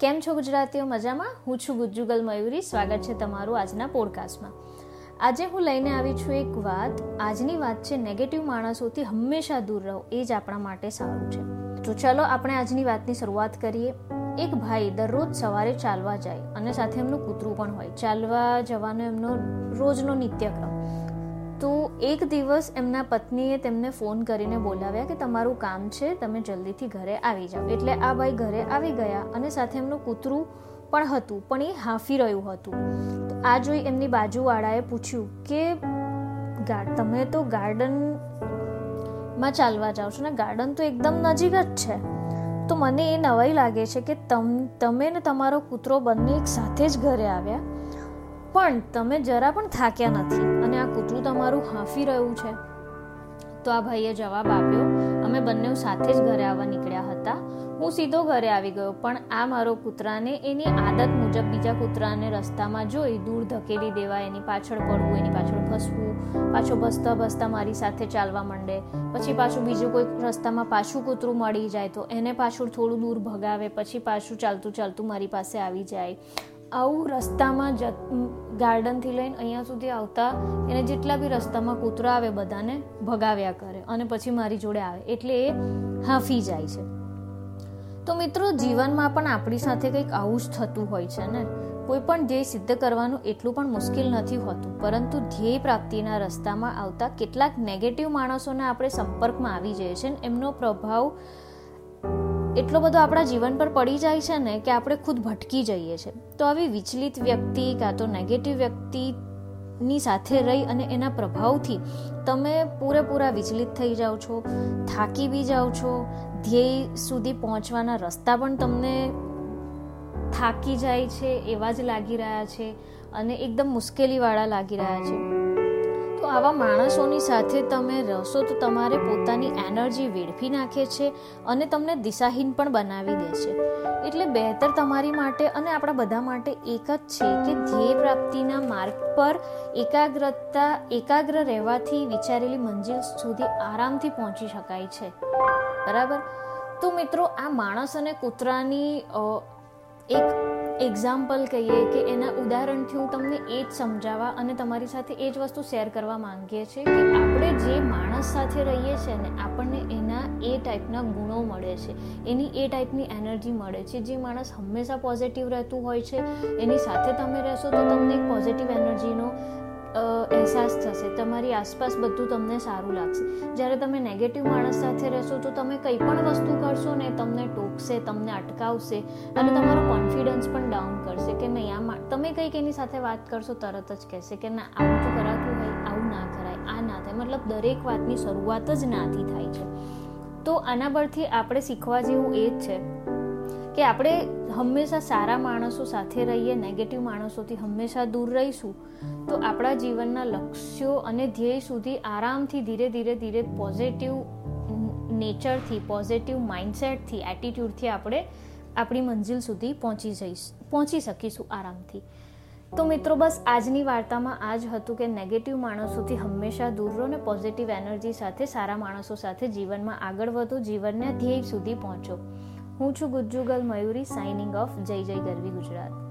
કેમ છો ગુજરાતીઓ? મજામાં? હું છું ગુજ્જુગલ મયુરી સ્વાગત છે તમારું આજના પોડકાસ્ટમાં આજે હું લઈને આવી છું એક વાત. આજની વાત છે નેગેટિવ માણસોથી હંમેશા દૂર રહો. એ જ આપણા માટે સારું છે. તો ચલો આપણે આજની વાતની શરૂઆત કરીએ. એક ભાઈ દરરોજ સવારે ચાલવા જાય અને સાથે એમનું કૂતરું પણ હોય. ચાલવા જવાનો એમનો રોજનો નિત્યક્રમ. તો એક દિવસ એમના પત્નીએ તેમને ફોન કરીને બોલાવ્યા કે તમારું કામ છે, તમે જલ્દીથી ઘરે આવી જાઓ. એટલે આ ભાઈ ઘરે આવી ગયા અને સાથે એમનું કૂતરું પણ હતું, પણ એ હાંફી રહ્યું હતું. તો આ જોઈ એમની બાજુવાળાએ પૂછ્યું કે તમે તો ગાર્ડનમાં ચાલવા જાઓ છો ને? ગાર્ડન તો એકદમ નજીક જ છે. તો મને એ નવાઈ લાગે છે કે તમ, તમે ને તમારો કૂતરો બંને એક સાથે જ ઘરે આવ્યા. પણ તમે જરા પણ થાક્યા નથી. અને આ કૂતરું તમારું હાંફી રહ્યું છે? તો આ ભાઈએ જવાબ આપ્યો, અમે બંને સાથે જ ઘરે આવવા નીકળ્યા હતા. હું સીધો ઘરે આવી ગયો, પણ આ મારો કૂતરાને એની આદત મુજબ બીજા કૂતરાને રસ્તામાં જોઈ દૂર ધકેલી દેવા, એની પાછળ પડવું, એની પાછળ ભસવું, પાછો ભસતા ભસતા મારી સાથે ચાલવા માંડે. પછી પાછું બીજું કોઈ રસ્તામાં પાછું કૂતરું મળી જાય તો એને પાછું થોડું દૂર ભગાવે, પછી પાછું ચાલતું ચાલતું મારી પાસે આવી જાય. આવું રસ્તામાં જ ગાર્ડનથી લઈને અહીંયા સુધી આવતા એને જેટલા બી રસ્તામાં કૂતરા આવે બધાને ભગાવ્યા કરે અને પછી મારી જોડે આવે. એટલે એ હાંફી જાય છે. તો મિત્રો, જીવનમાં પણ આપણી સાથે કંઈક આવું જ થતું હોય છે ને? કોઈ પણ ધ્યેય સિદ્ધ કરવાનું એટલું પણ મુશ્કેલ નથી હોતું. પરંતુ ધ્યેય પ્રાપ્તિના રસ્તામાં આવતા કેટલાક નેગેટિવ માણસોના આપણે સંપર્કમાં આવી જઈએ છીએ એમનો પ્રભાવ એટલો બધો આપણા જીવન પર પડી જાય છે ને કે આપણે ખુદ ભટકી જઈએ છીએ તો આવી વિચલિત વ્યક્તિ કાં તો નેગેટિવ વ્યક્તિની સાથે રહી અને એના પ્રભાવથી તમે પૂરેપૂરા વિચલિત થઈ જાઓ છો, થાકી બી જાઓ છો, ધ્યેય સુધી પહોંચવાના રસ્તા પણ તમને થાકી જાય છે, એવા જ લાગી રહ્યા છે અને એકદમ મુશ્કેલીવાળા લાગી રહ્યા છે. તો આવા માણસોની સાથે તમે રહેશો તો તમારે પોતાની એનર્જી વેડફી નાખે છે અને તમને દિશાહીન પણ બનાવી દે છે. એટલે બહેતર તમારી માટે અને આપણા બધા માટે એક જ છે કે ધ્યેય પ્રાપ્તિના માર્ગ પર એકાગ્રતા, એકાગ્ર રહેવાથી વિચારેલી મંજિલ સુધી આરામથી પહોંચી શકાય છે. બરાબર? તો મિત્રો, આ માણસ અને કૂતરાની એક એક્ઝામ્પલ કહીએ કે એના ઉદાહરણથી હું તમને એ જ સમજાવવા અને તમારી સાથે એ જ વસ્તુ શેર કરવા માંગીએ છીએ કે આપણે જે માણસ સાથે રહીએ છીએ ને આપણને એના એ ટાઈપના ગુણો મળે છે. એની એ ટાઈપની એનર્જી મળે છે. જે માણસ હંમેશા પોઝિટિવ રહેતું હોય છે, એની સાથે તમે રહેશો તો તમને એક પોઝિટિવ એનર્જીનો અહેસાસ થશે. તમારી આસપાસ બધું તમને સારું લાગશે. જ્યારે તમે નેગેટિવ માણસ સાથે રહેશો તો તમે કંઈ પણ વસ્તુ કરશો ને તમને અટકાવશે અને તમારો કોન્ફિડન્સ પણ ડાઉન કરશે કે નહીં આ તમે કંઈક એની સાથે વાત કરશો, તરત જ કહેશે કે ના, આવું તો કરાતું હોય, આવું ના કરાય, આ ના થાય. મતલબ દરેક વાતની શરૂઆત જ નાથી થાય છે. તો આના પરથી આપણે શીખવા જેવું એ જ છે કે આપણે હંમેશા સારા માણસો સાથે રહીએ નેગેટિવ માણસોથી હંમેશા દૂર રહીશું, તો આપણા જીવનના લક્ષ્યો અને ધ્યેય સુધી આરામથી ધીરે ધીરે ધીરે પોઝિટિવ નેચરથી, પોઝિટિવ માઇન્ડસેટથી, એટીટ્યૂડથી આપણે આપણી મંજિલ સુધી પહોંચી જઈશ, પહોંચી શકીશું આરામથી. તો મિત્રો, બસ આજની વાર્તામાં આ જ હતું કે નેગેટિવ માણસોથી હંમેશા દૂર રહો ને પોઝિટિવ એનર્જી સાથે, સારા માણસો સાથે જીવનમાં આગળ વધો, જીવનના ધ્યેય સુધી પહોંચો. હું છું ગુજ્જુગલ મયુરી સાઇનિંગ ઓફ જય જય ગરવી ગુજરાત.